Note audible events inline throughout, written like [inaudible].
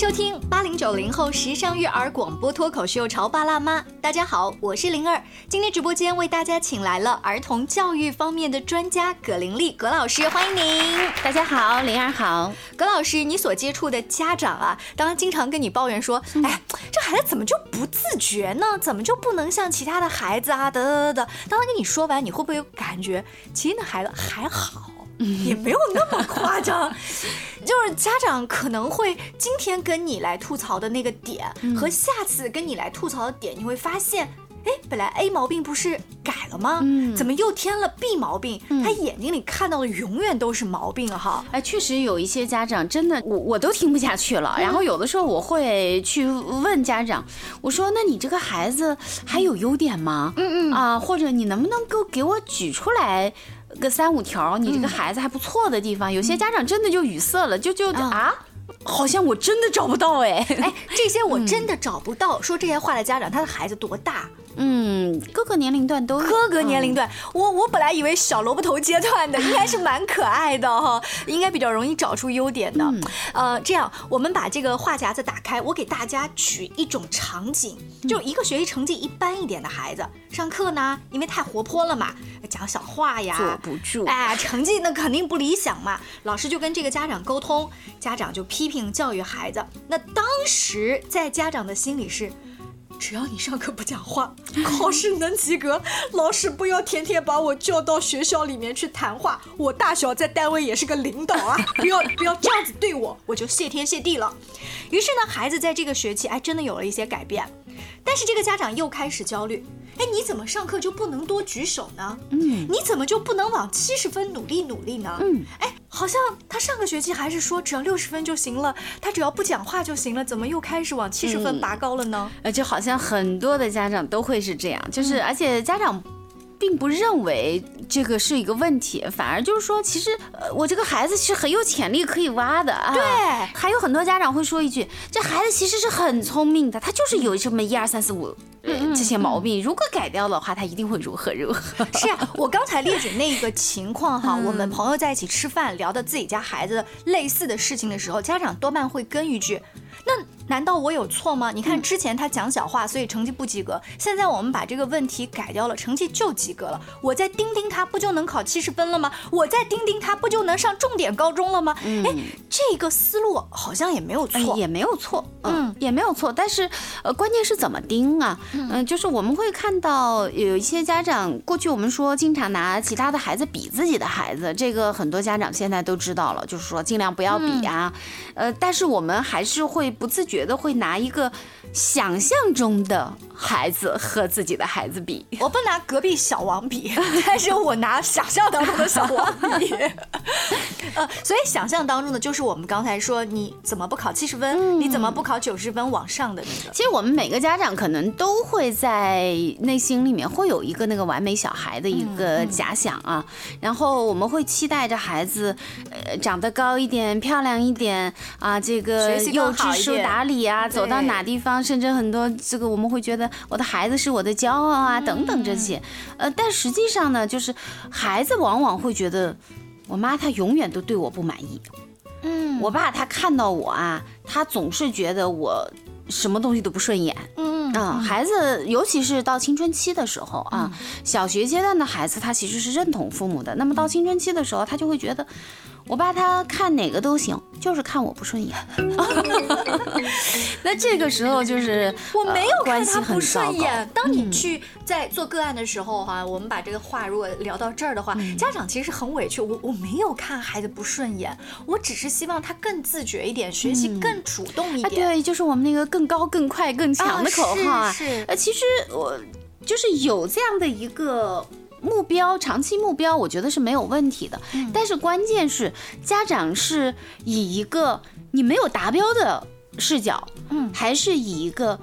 收听八零九零后时尚育儿广播脱口秀《潮爸辣妈》。大家好，我是灵儿。今天直播间为大家请来了儿童教育方面的专家葛玲丽葛老师，欢迎您。大家好，灵儿好。葛老师，你所接触的家长啊，当然经常跟你抱怨说，哎，这孩子怎么就不自觉呢？怎么就不能像其他的孩子啊？得得得。当他跟你说完，你会不会有感觉，其实那孩子还好？也没有那么夸张，[laughs] 就是家长可能会今天跟你来吐槽的那个点，和下次跟你来吐槽的点，你会发现，哎，本来 A 毛病不是改了吗？嗯，怎么又添了 B 毛病？他眼睛里看到的永远都是毛病哈。哎，确实有一些家长真的，我我都听不下去了。然后有的时候我会去问家长，我说，那你这个孩子还有优点吗？嗯嗯啊，或者你能不能够给我举出来？个三五条，你这个孩子还不错的地方，有些家长真的就语塞了，就就啊，好像我真的找不到哎哎，这些我真的找不到。说这些话的家长，他的孩子多大？嗯，各个年龄段都各个年龄段。我我本来以为小萝卜头阶段的应该是蛮可爱的哈，[laughs] 应该比较容易找出优点的。呃，这样我们把这个话匣子打开，我给大家举一种场景，就一个学习成绩一般一点的孩子，上课呢，因为太活泼了嘛，讲小话呀，坐不住，哎，成绩那肯定不理想嘛。老师就跟这个家长沟通，家长就批评教育孩子。那当时在家长的心里是。只要你上课不讲话，考试能及格，老师不要天天把我叫到学校里面去谈话。我大小在单位也是个领导啊，[laughs] 不要不要这样子对我，我就谢天谢地了。于是呢，孩子在这个学期哎，真的有了一些改变。但是这个家长又开始焦虑，哎，你怎么上课就不能多举手呢？嗯，你怎么就不能往七十分努力努力呢？嗯，哎，好像他上个学期还是说只要六十分就行了，他只要不讲话就行了，怎么又开始往七十分拔高了呢？呃，就好像很多的家长都会是这样，就是而且家长。并不认为这个是一个问题，反而就是说，其实呃，我这个孩子是很有潜力可以挖的啊。对，还有很多家长会说一句，这孩子其实是很聪明的，他就是有这么一二三四五这些毛病，如果改掉的话，他一定会如何如何。[laughs] 是啊，我刚才列举那个情况哈，我们朋友在一起吃饭，聊到自己家孩子类似的事情的时候，家长多半会跟一句。那难道我有错吗？你看之前他讲小话，所以成绩不及格。现在我们把这个问题改掉了，成绩就及格了。我再盯盯他，不就能考七十分了吗？我再盯盯他，不就能上重点高中了吗？哎，这个思路好像也没有错，也没有错，嗯，也没有错。但是，呃，关键是怎么盯啊？嗯，就是我们会看到有一些家长，过去我们说经常拿其他的孩子比自己的孩子，这个很多家长现在都知道了，就是说尽量不要比啊。呃，但是我们还是会。会不自觉的会拿一个想象中的孩子和自己的孩子比，我不拿隔壁小王比，[laughs] 但是我拿想象当中的小王比。[laughs] 呃，所以想象当中的就是我们刚才说，你怎么不考七十分？你怎么不考九十分往上的那个？其实我们每个家长可能都会在内心里面会有一个那个完美小孩的一个假想啊，然后我们会期待着孩子，呃，长得高一点，漂亮一点啊，这个又知书达理啊，走到哪地方，甚至很多这个我们会觉得我的孩子是我的骄傲啊，等等这些，呃，但实际上呢，就是孩子往往会觉得。我妈她永远都对我不满意，嗯，我爸他看到我啊，他总是觉得我什么东西都不顺眼，嗯啊，孩子尤其是到青春期的时候啊，小学阶段的孩子他其实是认同父母的，那么到青春期的时候，他就会觉得。我爸他看哪个都行，就是看我不顺眼。[laughs] 那这个时候就是我没有看他不顺眼。当你去在做个案的时候，哈，我们把这个话如果聊到这儿的话，家长其实很委屈。我我没有看孩子不顺眼，我只是希望他更自觉一点，学习更主动一点。对，就是我们那个更高、更快、更强的口号啊。是。呃，其实我就是有这样的一个。目标长期目标，我觉得是没有问题的。但是关键是家长是以一个你没有达标的视角，嗯，还是以一个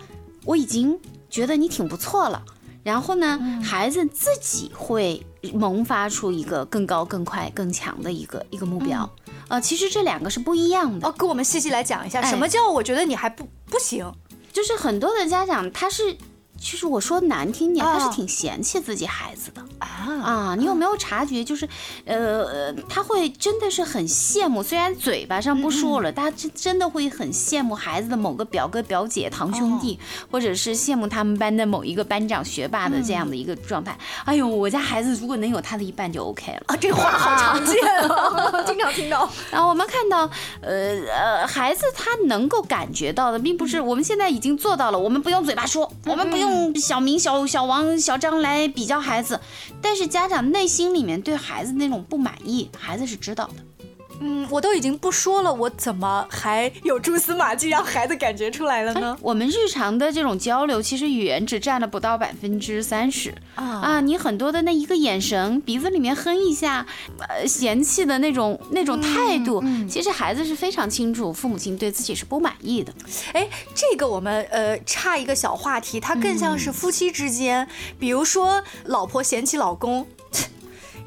我已经觉得你挺不错了，然后呢，孩子自己会萌发出一个更高、更快、更强的一个一个目标。呃，其实这两个是不一样的。哦，给我们细细来讲一下，什么叫我觉得你还不不行？就是很多的家长他是。就是我说难听点，他啊是挺嫌弃自己孩子的。啊，啊，你有没有察觉，就是，呃，呃他会真的是很羡慕，虽然嘴巴上不说了，他真真的会很羡慕孩子的某个表哥、表姐、堂兄弟，或者是羡慕他们班的某一个班长、学霸的这样的一个状态。哎呦，我家孩子如果能有他的一半就 OK 了。啊，这话好 [laughs] 常见啊，[laughs] 经常听到。然后我们看到，呃呃，孩子他能够感觉到的，并不是我们现在已经做到了，我们不用嘴巴说，我们不用小明、小小王、小张来比较孩子，但是家长内心里面对孩子那种不满意，孩子是知道的。嗯，我都已经不说了，我怎么还有蛛丝马迹让孩子感觉出来了呢？我们日常的这种交流，其实语言只占了不到百分之三十啊啊！你很多的那一个眼神，鼻子里面哼一下，呃，嫌弃的那种那种态度，其实孩子是非常清楚父母亲对自己是不满意的。哎，这个我们呃差一个小话题，它更像是夫妻之间，比如说老婆嫌弃老公。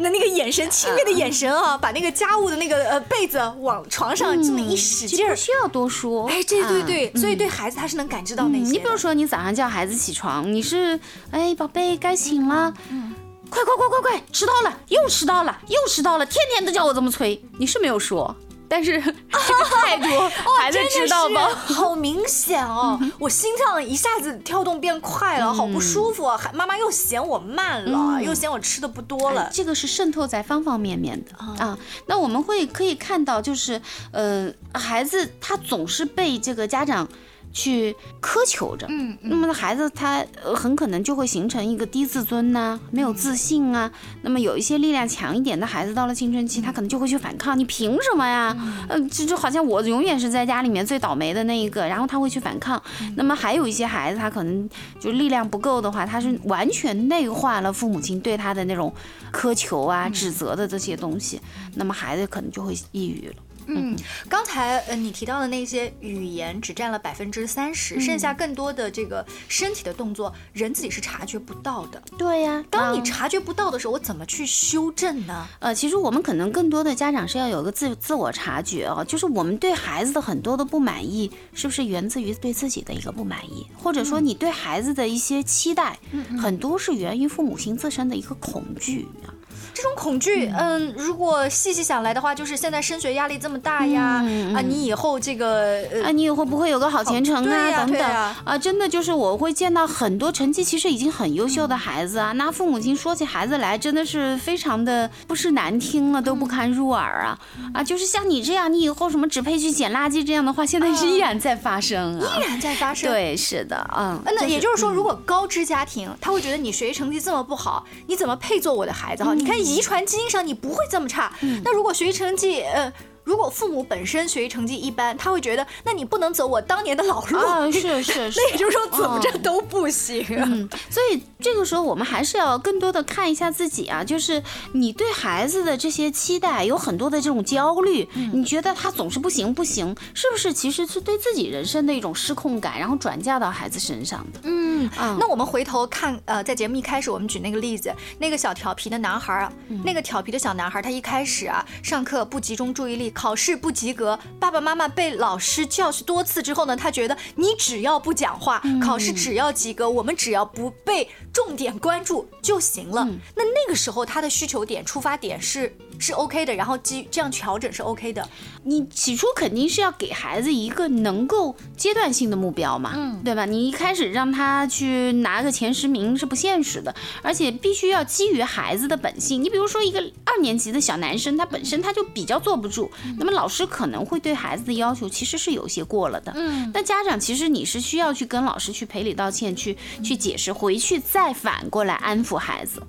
那那个眼神，轻蔑的眼神啊，把那个家务的那个呃被子往床上这么一使劲儿。不，需要多说。哎，对对啊对，所以对孩子他是能感知到那些。嗯你比如说，你早上叫孩子起床，你是哎，宝贝该醒了，快快快快快，迟到了，又迟到了，又迟到了，天天都叫我这么催，你是没有说，但是这个态度 [laughs] 孩子知道吗？是好明显哦，我心脏一下子跳动变快了，好不舒服啊！还妈妈又嫌我慢了，又嫌我吃的不多了。这个是渗透在方方面面的啊。那我们会可以看到，就是呃，孩子他总是被这个家长。去苛求着，嗯那么孩子他呃很可能就会形成一个低自尊呐、没有自信啊。那么有一些力量强一点的孩子，到了青春期，他可能就会去反抗，你凭什么呀？嗯，这就好像我永远是在家里面最倒霉的那一个，然后他会去反抗。那么还有一些孩子，他可能就力量不够的话，他是完全内化了父母亲对他的那种苛求啊、指责的这些东西，那么孩子可能就会抑郁了。嗯，刚才呃你提到的那些语言只占了百分之三十，剩下更多的这个身体的动作，人自己是察觉不到的。对呀、当你嗯察觉不到的时候，我怎么去修正呢？呃，其实我们可能更多的家长是要有个自自我察觉啊，就是我们对孩子的很多的不满意，是不是源自于对自己的一个不满意，或者说你对孩子的一些期待，很多是源于父母亲自身的一个恐惧啊。这种恐惧，嗯，如果细细想来的话，就是现在升学压力这么大呀，嗯啊，你以后这个呃啊，你以后不会有个好前程啊，等等。啊，真的就是我会见到很多成绩其实已经很优秀的孩子啊，那父母亲说起孩子来真的是非常的不是难听了都不堪入耳啊啊，就是像你这样，你以后什么只配去捡垃圾这样的话，现在是依然在发生啊。依。然在发生。对，是的，嗯，呃，那也就是说，如果高知家庭，他会觉得你学习成绩这么不好，你怎么配做我的孩子哈？你看遗传基因上你不会这么差。那如果学习成绩，呃，如果父母本身学习成绩一般，他会觉得，那你不能走我当年的老路。啊，[laughs] 是是是那。也就是说，怎么着都不行。嗯，所以这个时候我们还是要更多的看一下自己啊，就是你对孩子的这些期待有很多的这种焦虑，你觉得他总是不行不行，是不是其实是对自己人生的一种失控感，然后转嫁到孩子身上的？嗯，嗯那我们回头看，呃，在节目一开始我们举那个例子，那个小调皮的男孩啊，那个调皮的小男孩，他一开始啊，上课不集中注意力，考试不及格，爸爸妈妈被老师教训多次之后呢，他觉得你只要不讲话，考试只要及格，我们只要不被重点关注就行了。那那个时候他的需求点、出发点是是 OK 的，然后基这样调整是 OK 的。你起初肯定是要给孩子一个能够阶段性的目标嘛，嗯对吧？你一开始让他去拿个前十名是不现实的，而且必须要基于孩子的本性。你比如说一个二年级的小男生，他本身他就比较坐不住，那么老师可能会对孩子的要求其实是有些过了的。嗯，那家长其实你是需要去跟老师去赔礼道歉，去去解释，回去再反过来安抚孩子。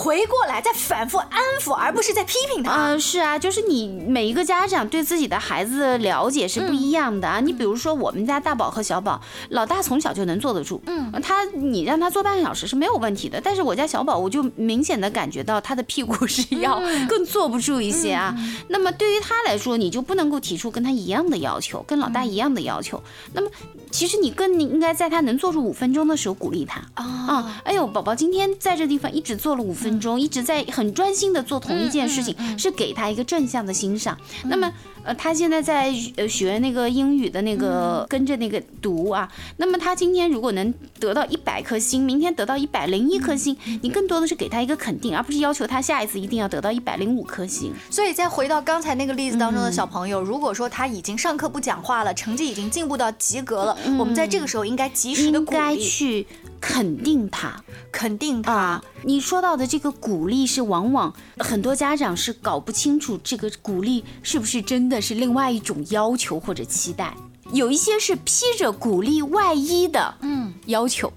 回过来再反复安抚，而不是在批评他。嗯、是啊，就是你每一个家长对自己的孩子的了解是不一样的啊。你比如说我们家大宝和小宝，老大从小就能坐得住，嗯，他你让他坐半个小时是没有问题的。但是我家小宝，我就明显的感觉到他的屁股是要 [laughs] 更坐不住一些啊。那么对于他来说，你就不能够提出跟他一样的要求，跟老大一样的要求。那么其实你更应该在他能做出五分钟的时候鼓励他啊！哎呦，宝宝今天在这地方一直做了五分钟，一直在很专心的做同一件事情，是给他一个正向的欣赏。那么。呃，他现在在呃学那个英语的那个跟着那个读啊，那么他今天如果能得到一百颗星，明天得到一百零一颗星，你更多的是给他一个肯定，而不是要求他下一次一定要得到一百零五颗星。所以再回到刚才那个例子当中的小朋友，如果说他已经上课不讲话了，成绩已经进步到及格了，我们在这个时候应该及时的鼓励去肯定他，肯定他。你说到的这个鼓励是往往很多家长是搞不清楚这个鼓励是不是真的是另外一种要求或者期待。有一些是披着鼓励外衣的，嗯，要求。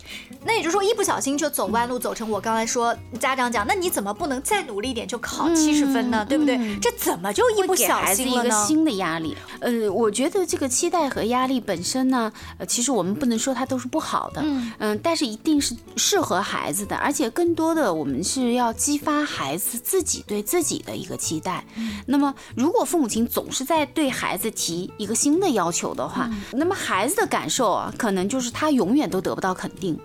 那也就是说，一不小心就走弯路，走成我刚才说家长讲，那你怎么不能再努力一点就考七十分呢？对不对？这怎么就一不小心一个新的压力？呃，我觉得这个期待和压力本身呢，呃，其实我们不能说它都是不好的，嗯嗯，但是一定是适合孩子的，而且更多的我们是要激发孩子自己对自己的一个期待。那么，如果父母亲总是在对孩子提一个新的要求的话，那么孩子的感受啊，可能就是他永远都得不到肯定。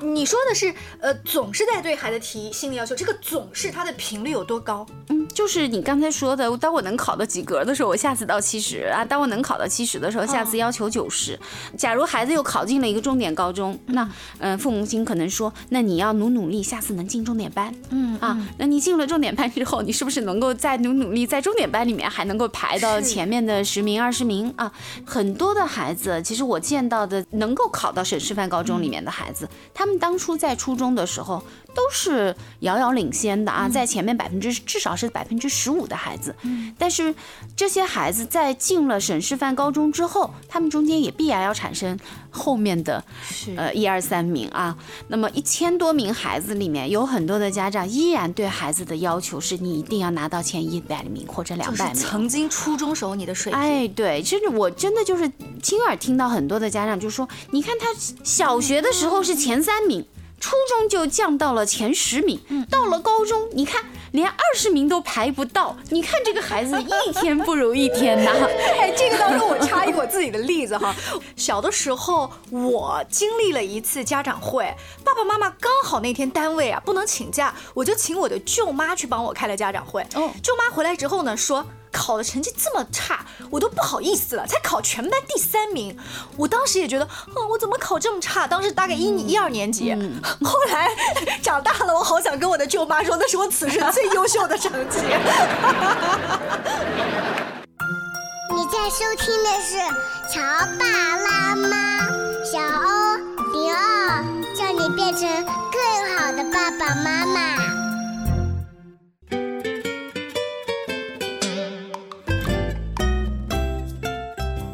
你说的是，呃，总是在对孩子提心理要求，这个总是它的频率有多高？嗯，就是你刚才说的，当我能考到及格的时候，我下次到七十啊；当我能考到七十的时候，下次要求九十。假如孩子又考进了一个重点高中，那，嗯，父母亲可能说，那你要努努力，下次能进重点班。嗯啊，那你进了重点班之后，你是不是能够再努努力，在重点班里面还能够排到前面的十名、二十名啊？很多的孩子，其实我见到的能够考到省师范高中里面的孩子。他们当初在初中的时候都是遥遥领先的啊，在前面百分之至少是百分之十五的孩子，但是这些孩子在进了省示范高中之后，他们中间也必然要产生后面的呃一二三名啊。那么一千多名孩子里面有很多的家长依然对孩子的要求是你一定要拿到前一百名或者两百名。曾经初中时候你的水平。哎，对，其实我真的就是亲耳听到很多的家长就说，你看他小学的时候是前。三名，初中就降到了前十名，到了高中，你看连二十名都排不到。你看这个孩子一天不如一天呐！哎，这个当中我插一个我自己的例子哈。小的时候我经历了一次家长会，爸爸妈妈刚好那天单位啊不能请假，我就请我的舅妈去帮我开了家长会。哦，舅妈回来之后呢说。考的成绩这么差，我都不好意思了，才考全班第三名。我当时也觉得，嗯，我怎么考这么差？当时大概一一二年级，后来长大了，我好想跟我的舅妈说，那是我此生最优秀的成绩。[laughs] 你在收听的是《乔爸拉妈》，小欧零二，叫你变成更好的爸爸妈妈。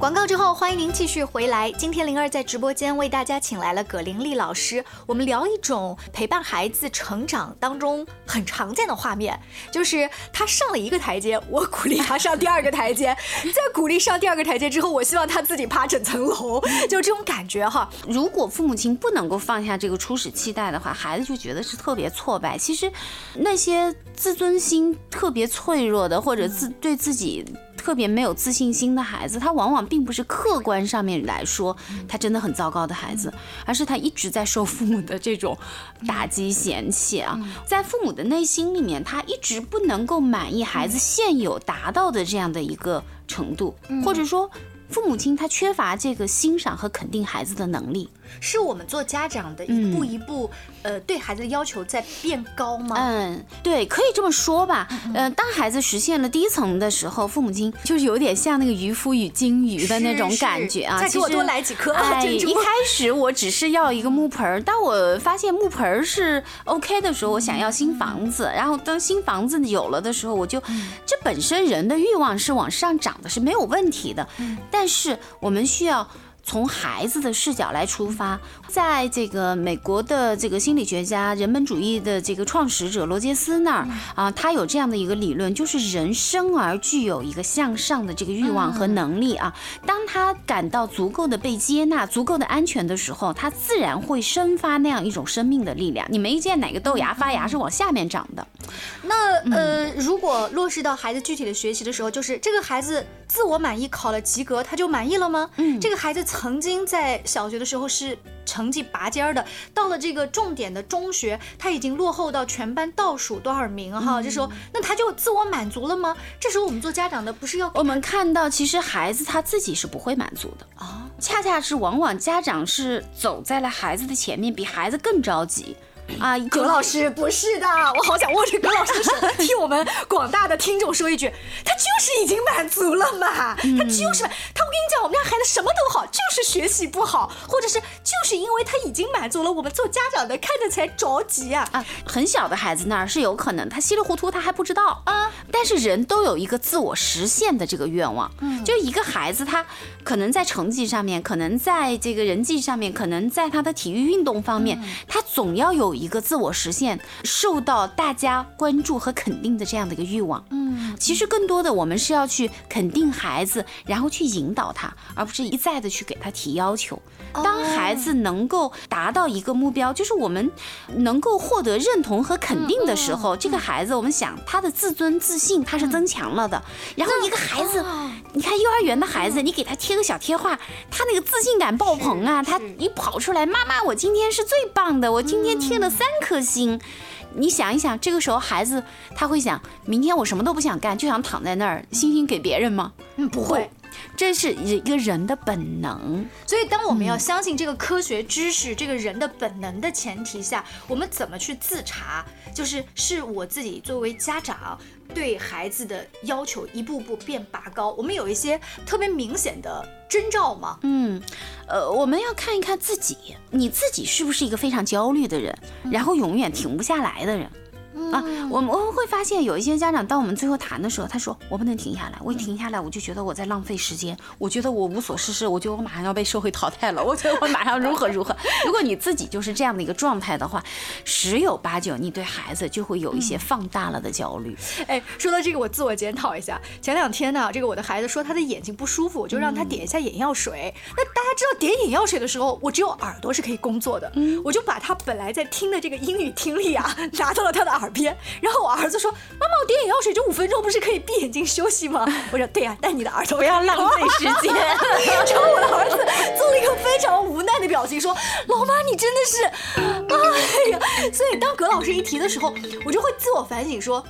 广告之后，欢迎您继续回来。今天灵儿在直播间为大家请来了葛玲丽老师，我们聊一种陪伴孩子成长当中很常见的画面，就是他上了一个台阶，我鼓励他上第二个台阶，[laughs] 在鼓励上第二个台阶之后，我希望他自己爬整层楼，就这种感觉哈。如果父母亲不能够放下这个初始期待的话，孩子就觉得是特别挫败。其实，那些自尊心特别脆弱的，或者自对自己。特别没有自信心的孩子，他往往并不是客观上面来说他真的很糟糕的孩子，而是他一直在受父母的这种打击嫌弃啊，在父母的内心里面，他一直不能够满意孩子现有达到的这样的一个程度，或者说。父母亲他缺乏这个欣赏和肯定孩子的能力，是我们做家长的一步一步，呃，对孩子的要求在变高吗？嗯，对，可以这么说吧。嗯，当孩子实现了第一层的时候，父母亲就是有点像那个渔夫与金鱼的那种感觉啊。再给我多来几颗哎，一开始我只是要一个木盆儿，当我发现木盆儿是 OK 的时候，我想要新房子。然后当新房子有了的时候，我就这本身人的欲望是往上涨的，是没有问题的。但但是我们需要。从孩子的视角来出发，在这个美国的这个心理学家、人本主义的这个创始者罗杰斯那儿啊，他有这样的一个理论，就是人生而具有一个向上的这个欲望和能力啊。当他感到足够的被接纳、足够的安全的时候，他自然会生发那样一种生命的力量。你没见哪个豆芽发芽是往下面长的？那呃，如果落实到孩子具体的学习的时候，就是这个孩子自我满意考了及格，他就满意了吗？嗯，这个孩子。曾经在小学的时候是成绩拔尖儿的，到了这个重点的中学，他已经落后到全班倒数多少名哈？这时候，那他就自我满足了吗？这时候我们做家长的不是要我们看到，其实孩子他自己是不会满足的啊，恰恰是往往家长是走在了孩子的前面，比孩子更着急。啊，葛老师不是的，我好想握着葛老师的手，[laughs] 替我们广大的听众说一句，他就是已经满足了嘛，他就是他。我跟你讲，我们家孩子什么都好，就是学习不好，或者是就是因为他已经满足了，我们做家长的看着才着急啊啊！很小的孩子那儿是有可能他稀里糊涂他还不知道啊，但是人都有一个自我实现的这个愿望，嗯，就一个孩子他可能在成绩上面，可能在这个人际上面，可能在他的体育运动方面，他总要有。一个自我实现、受到大家关注和肯定的这样的一个欲望。嗯，其实更多的我们是要去肯定孩子，然后去引导他，而不是一再的去给他提要求。当孩子能够达到一个目标，就是我们能够获得认同和肯定的时候，这个孩子，我们想他的自尊自信他是增强了的。然后一个孩子，你看幼儿园的孩子，你给他贴个小贴画，他那个自信感爆棚啊！他一跑出来，妈妈，我今天是最棒的，我今天贴了三颗星。你想一想，这个时候孩子他会想，明天我什么都不想干，就想躺在那儿，星星给别人吗？嗯，不会。这是一个人的本能，所以当我们要相信这个科学知识，这个人的本能的前提下，我们怎么去自查？就是是我自己作为家长对孩子的要求一步步变拔高。我们有一些特别明显的征兆吗？嗯，呃，我们要看一看自己，你自己是不是一个非常焦虑的人，然后永远停不下来的人。啊，我们我们会发现有一些家长，当我们最后谈的时候，他说我不能停下来，我一停下来我就觉得我在浪费时间，我觉得我无所事事，我觉得我马上要被社会淘汰了，我觉得我马上如何如何。如果你自己就是这样的一个状态的话，十有八九你对孩子就会有一些放大了的焦虑。哎，说到这个，我自我检讨一下，前两天呢，这个我的孩子说他的眼睛不舒服，我就让他点一下眼药水。那大家知道点眼药水的时候，我只有耳朵是可以工作的，我就把他本来在听的这个英语听力啊，[laughs] 拿到了他的耳。边，然后我儿子说：“妈妈，我点眼药水就五分钟，不是可以闭眼睛休息吗？”我说：“对呀，但你的耳朵不要浪费时间。[laughs] ”然后我的儿子做了一个非常无奈的表情，说：“老妈，你真的是……哎呀！”所以当葛老师一提的时候，我就会自我反省说。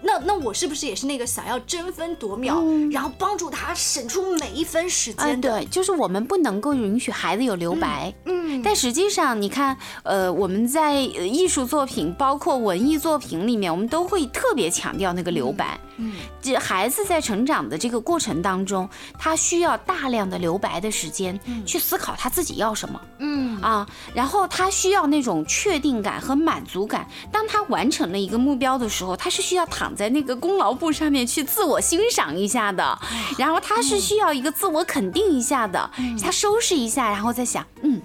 那那我是不是也是那个想要争分夺秒，然后帮助他省出每一分时间的？对，就是我们不能够允许孩子有留白。嗯，但实际上你看，呃，我们在艺术作品，包括文艺作品里面，我们都会特别强调那个留白。嗯，这孩子在成长的这个过程当中，他需要大量的留白的时间去思考他自己要什么。嗯啊，然后他需要那种确定感和满足感。当他完成了一个目标的时候，他是需要。躺在那个功劳簿上面去自我欣赏一下的，然后他是需要一个自我肯定一下的，他收拾一下，然后再想，嗯，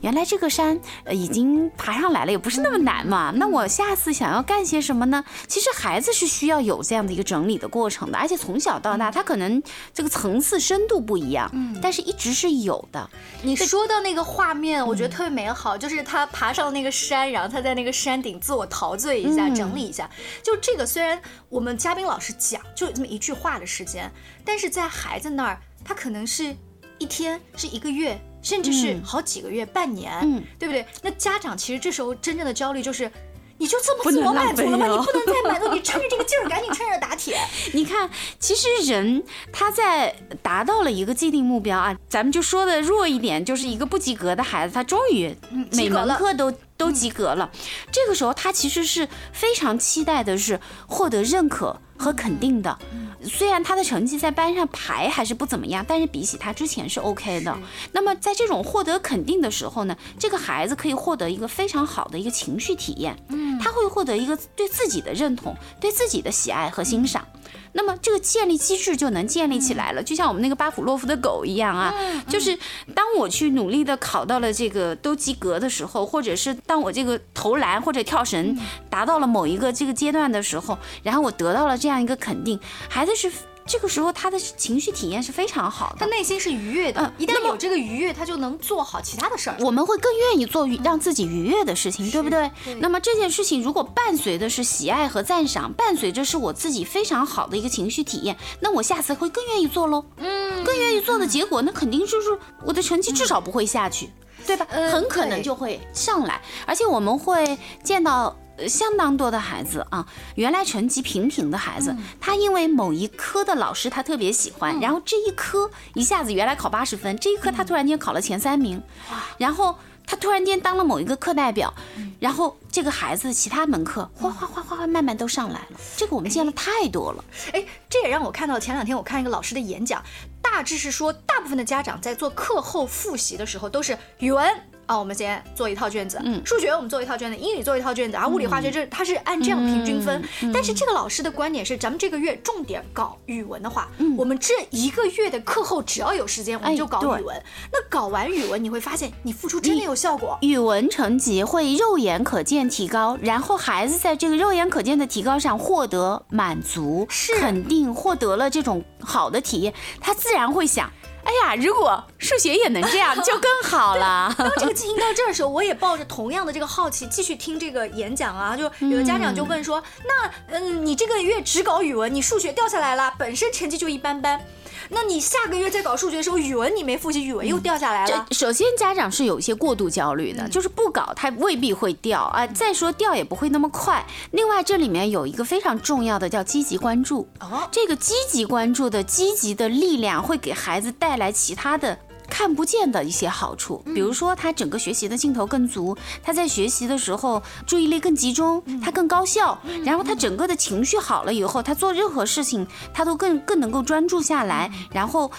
原来这个山呃已经爬上来了，也不是那么难嘛。那我下次想要干些什么呢？其实孩子是需要有这样的一个整理的过程的，而且从小到大他可能这个层次深度不一样，嗯，但是一直是有的。你说到那个画面，我觉得特别美好，就是他爬上那个山，然后他在那个山顶自我陶醉一下，整理一下。就这个，虽然我们嘉宾老师讲就这么一句话的时间，但是在孩子那儿，他可能是一天，是一个月，甚至是好几个月、半年，对不对？那家长其实这时候真正的焦虑就是。你就这么自我满足了吗？你不能再满足，[laughs] 你趁着这个劲儿赶紧趁热打铁。[laughs] 你看，其实人他在达到了一个既定目标啊，咱们就说的弱一点，就是一个不及格的孩子，他终于每门课都都及格了。这个时候，他其实是非常期待的是获得认可和肯定的。虽然他的成绩在班上排还是不怎么样，但是比起他之前是 OK 的。那么在这种获得肯定的时候呢，这个孩子可以获得一个非常好的一个情绪体验，嗯，他会获得一个对自己的认同、对自己的喜爱和欣赏。那么这个建立机制就能建立起来了，就像我们那个巴甫洛夫的狗一样啊，就是当我去努力的考到了这个都及格的时候，或者是当我这个投篮或者跳绳达到了某一个这个阶段的时候，然后我得到了这样一个肯定，孩子是这个时候他的情绪体验是非常好的。他内心是愉悦的，嗯一旦有这个愉悦，他就能做好其他的事儿。我们会更愿意做让自己愉悦的事情，对不对对？那么这件事情如果伴随的是喜爱和赞赏，伴随着是我自己非常好的一个情绪体验，那我下次会更愿意做喽。嗯，更愿意做的结果，那肯定就是我的成绩至少不会下去，对吧？呃很可能就会上来，而且我们会见到。呃相当多的孩子啊，原来成绩平平的孩子，他因为某一科的老师他特别喜欢，然后这一科一下子原来考八十分，这一科他突然间考了前三名，然后他突然间当了某一个课代表，然后这个孩子其他门课哗哗哗哗哗慢慢都上来了，这个我们见了太多了。哎，这也让我看到前两天我看一个老师的演讲，大致是说，大部分的家长在做课后复习的时候都是语文。啊，我们先做一套卷子，嗯数学我们做一套卷子，英语做一套卷子，啊，物理、化学这它是按这样平均分。但是这个老师的观点是，咱们这个月重点搞语文的话，我们这一个月的课后只要有时间，我们哎就搞语文。那搞完语文，你会发现你付出真的有效果。语文成绩会肉眼可见提高，然后孩子在这个肉眼可见的提高上获得满足，是肯定获得了这种好的体验，他自然会想。哎呀，如果数学也能这样，就更好了。当这个进行到这儿的时候，我也抱着同样的这个好奇继续听这个演讲啊。就有的家长就问说，那嗯，你这个月只搞语文，你数学掉下来了，本身成绩就一般般。那你下个月再搞数学的时候，语文你没复习，语文又掉下来了。这首先家长是有一些过度焦虑的，就是不搞他未必会掉啊。再说掉也不会那么快。另外这里面有一个非常重要的叫积极关注，哦，这个积极关注的积极的力量会给孩子带来其他的。看不见的一些好处，比如说他整个学习的劲头更足，他在学习的时候注意力更集中，他更高效，然后他整个的情绪好了以后，他做任何事情他都更更能够专注下来，然后。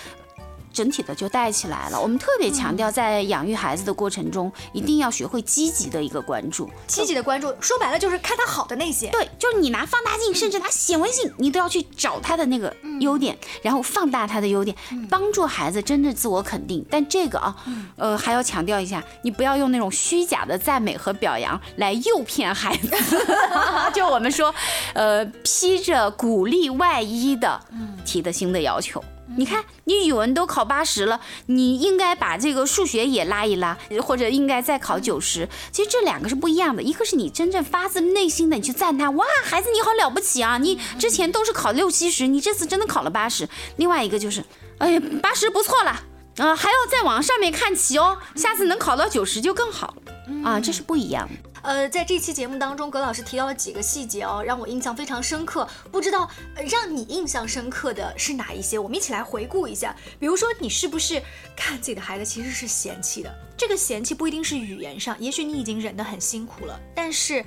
整体的就带起来了。我们特别强调，在养育孩子的过程中，一定要学会积极的一个关注。积极的关注，说白了就是看他好的那些。对，就是你拿放大镜，甚至拿显微镜，你都要去找他的那个优点，然后放大他的优点，帮助孩子真正自我肯定。但这个啊，呃，还要强调一下，你不要用那种虚假的赞美和表扬来诱骗孩子。[laughs] [laughs] 就我们说，呃，披着鼓励外衣的提的新的要求。你看，你语文都考八十了，你应该把这个数学也拉一拉，或者应该再考九十。其实这两个是不一样的，一个是你真正发自内心的你去赞他，哇，孩子你好了不起啊！你之前都是考六七十，你这次真的考了八十。另外一个就是，哎呀，八十不错了，啊、还要再往上面看齐哦，下次能考到九十就更好了。啊，这是不一样的。呃，在这期节目当中，葛老师提到了几个细节哦，让我印象非常深刻。不知道、呃让你印象深刻的是哪一些？我们一起来回顾一下。比如说，你是不是看自己的孩子其实是嫌弃的？这个嫌弃不一定是语言上，也许你已经忍得很辛苦了，但是。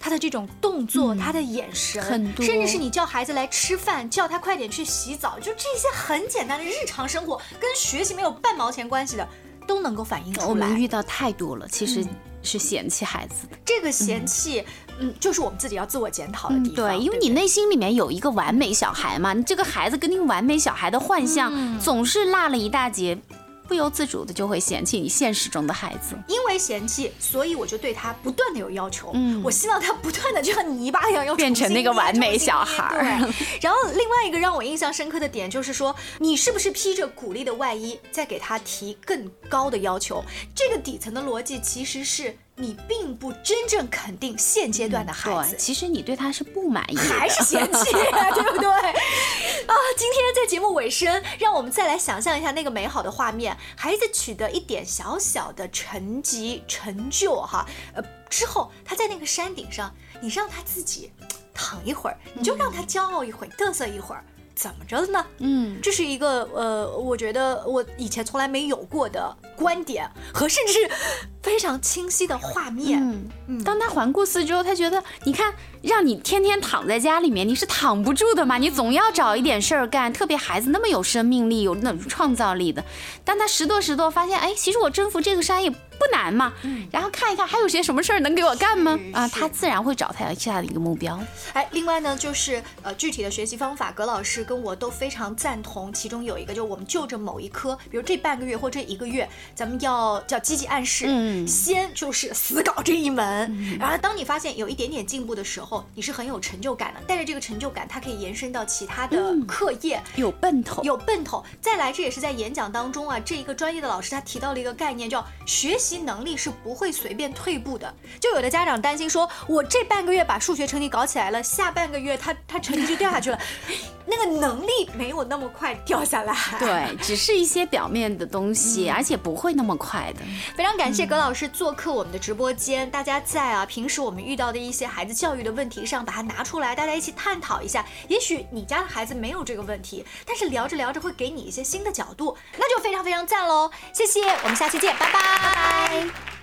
他的这种动作，他的眼神，很多甚至是你叫孩子来吃饭，叫他快点去洗澡，就这些很简单的日常生活，跟学习没有半毛钱关系的，都能够反映出来。我们遇到太多了，其实是嫌弃孩子的。这个嫌弃，嗯就是我们自己要自我检讨的地方。对，因为你内心里面有一个完美小孩嘛，你这个孩子跟那个完美小孩的幻象总是落了一大截，不由自主的就会嫌弃你现实中的孩子。因为嫌弃，所以我就对他不断的有要求。嗯我希望他不断的就像泥巴一样，要变成那个完美小孩。然后另外一个让我印象深刻的点就是说，你是不是披着鼓励的外衣，在给他提更高的要求？这个底层的逻辑其实是你并不真正肯定现阶段的孩子对，。其实你对他是不满意的，还是嫌弃，对不对？[laughs] 啊，今天在节目尾声，让我们再来想象一下那个美好的画面：孩子取得一点小小的成绩成就，哈，呃，之后他在那个山顶上，你让他自己躺一会儿，你就让他骄傲一会儿，嘚瑟一会儿。怎么着呢？嗯，这是一个呃，我觉得我以前从来没有过的观点和甚至是非常清晰的画面。嗯，当他环顾四周，他觉得，你看，让你天天躺在家里面，你是躺不住的嘛，你总要找一点事儿干。特别孩子那么有生命力、有那种创造力的，当他拾掇拾掇，发现，哎，其实我征服这个山也不难嘛。然后看一看还有些什么事儿能给我干吗？啊，他自然会找他下的一个目标。哎，另外呢，就是呃具体的学习方法，葛老师跟我都非常赞同。其中有一个，就是我们就着某一科，比如这半个月或这一个月，咱们要叫积极暗示。嗯嗯先就是死搞这一门。然后当你发现有一点点进步的时候，你是很有成就感的。带着这个成就感，它可以延伸到其他的课业。有奔头，有奔头。再来，这也是在演讲当中啊，这一个专业的老师他提到了一个概念，叫学习能力是不会随便退步的。就有的家长担心说，我这半个月把数学成绩搞起来了，下半个月他他成绩就掉下去了，[laughs] 那个能力没有那么快掉下来。对，只是一些表面的东西，[laughs] 而且不会那么快的。非常感谢葛老师做客我们的直播间，大家在啊平时我们遇到的一些孩子教育的问题上，把它拿出来，大家一起探讨一下。也许你家的孩子没有这个问题，但是聊着聊着会给你一些新的角度，那就非常非常赞喽！谢谢，我们下期见，拜拜。